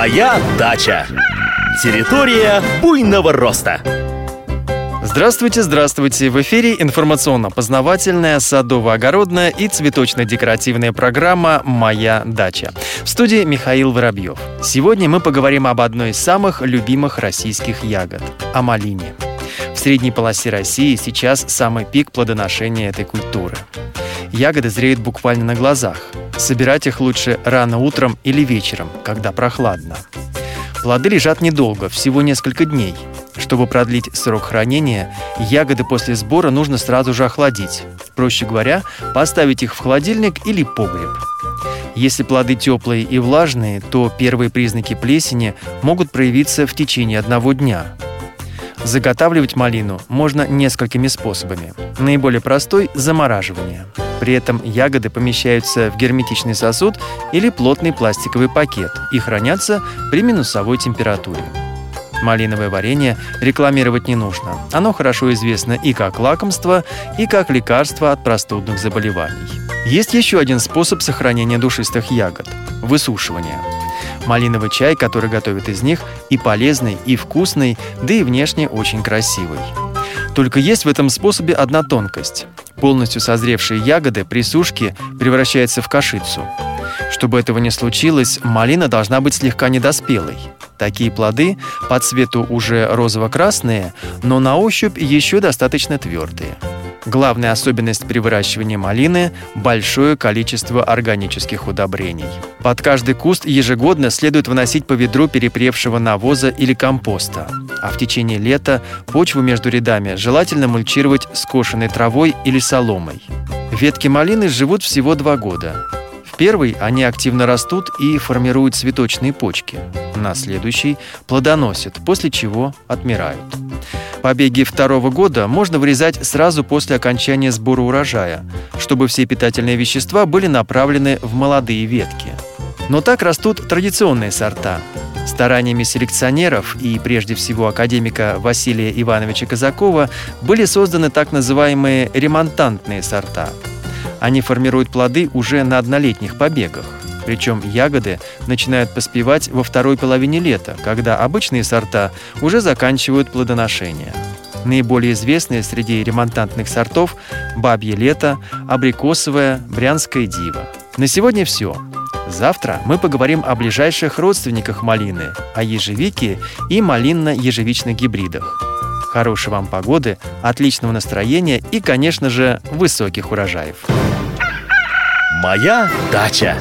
Моя дача. Территория буйного роста. Здравствуйте, здравствуйте! В эфире информационно-познавательная, садово-огородная и цветочно-декоративная программа «Моя дача». В студии Михаил Воробьев. Сегодня мы поговорим об одной из самых любимых российских ягод – о малине. В средней полосе России сейчас самый пик плодоношения этой культуры. Ягоды зреют буквально на глазах. Собирать их лучше рано утром или вечером, когда прохладно. Плоды лежат недолго, всего несколько дней. Чтобы продлить срок хранения, ягоды после сбора нужно сразу же охладить. Проще говоря, поставить их в холодильник или погреб. Если плоды теплые и влажные, то первые признаки плесени могут проявиться в течение одного дня. Заготавливать малину можно несколькими способами. Наиболее простой – замораживание. При этом ягоды помещаются в герметичный сосуд или плотный пластиковый пакет и хранятся при минусовой температуре. Малиновое варенье рекламировать не нужно. Оно хорошо известно и как лакомство, и как лекарство от простудных заболеваний. Есть еще один способ сохранения душистых ягод – высушивание. Малиновый чай, который готовят из них, и полезный, и вкусный, да и внешне очень красивый. Только есть в этом способе одна тонкость. Полностью созревшие ягоды при сушке превращаются в кашицу. Чтобы этого не случилось, малина должна быть слегка недоспелой. Такие плоды по цвету уже розово-красные, но на ощупь еще достаточно твердые. Главная особенность при выращивании малины – большое количество органических удобрений. Под каждый куст ежегодно следует вносить по ведру перепревшего навоза или компоста. А в течение лета почву между рядами желательно мульчировать скошенной травой или соломой. Ветки малины живут всего два года первый они активно растут и формируют цветочные почки. На следующий плодоносят, после чего отмирают. Побеги второго года можно вырезать сразу после окончания сбора урожая, чтобы все питательные вещества были направлены в молодые ветки. Но так растут традиционные сорта. Стараниями селекционеров и прежде всего академика Василия Ивановича Казакова были созданы так называемые ремонтантные сорта – они формируют плоды уже на однолетних побегах. Причем ягоды начинают поспевать во второй половине лета, когда обычные сорта уже заканчивают плодоношение. Наиболее известные среди ремонтантных сортов – бабье лето, абрикосовое, брянское диво. На сегодня все. Завтра мы поговорим о ближайших родственниках малины, о ежевике и малинно-ежевичных гибридах. Хорошей вам погоды, отличного настроения и, конечно же, высоких урожаев. Моя дача.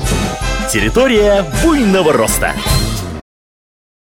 Территория буйного роста.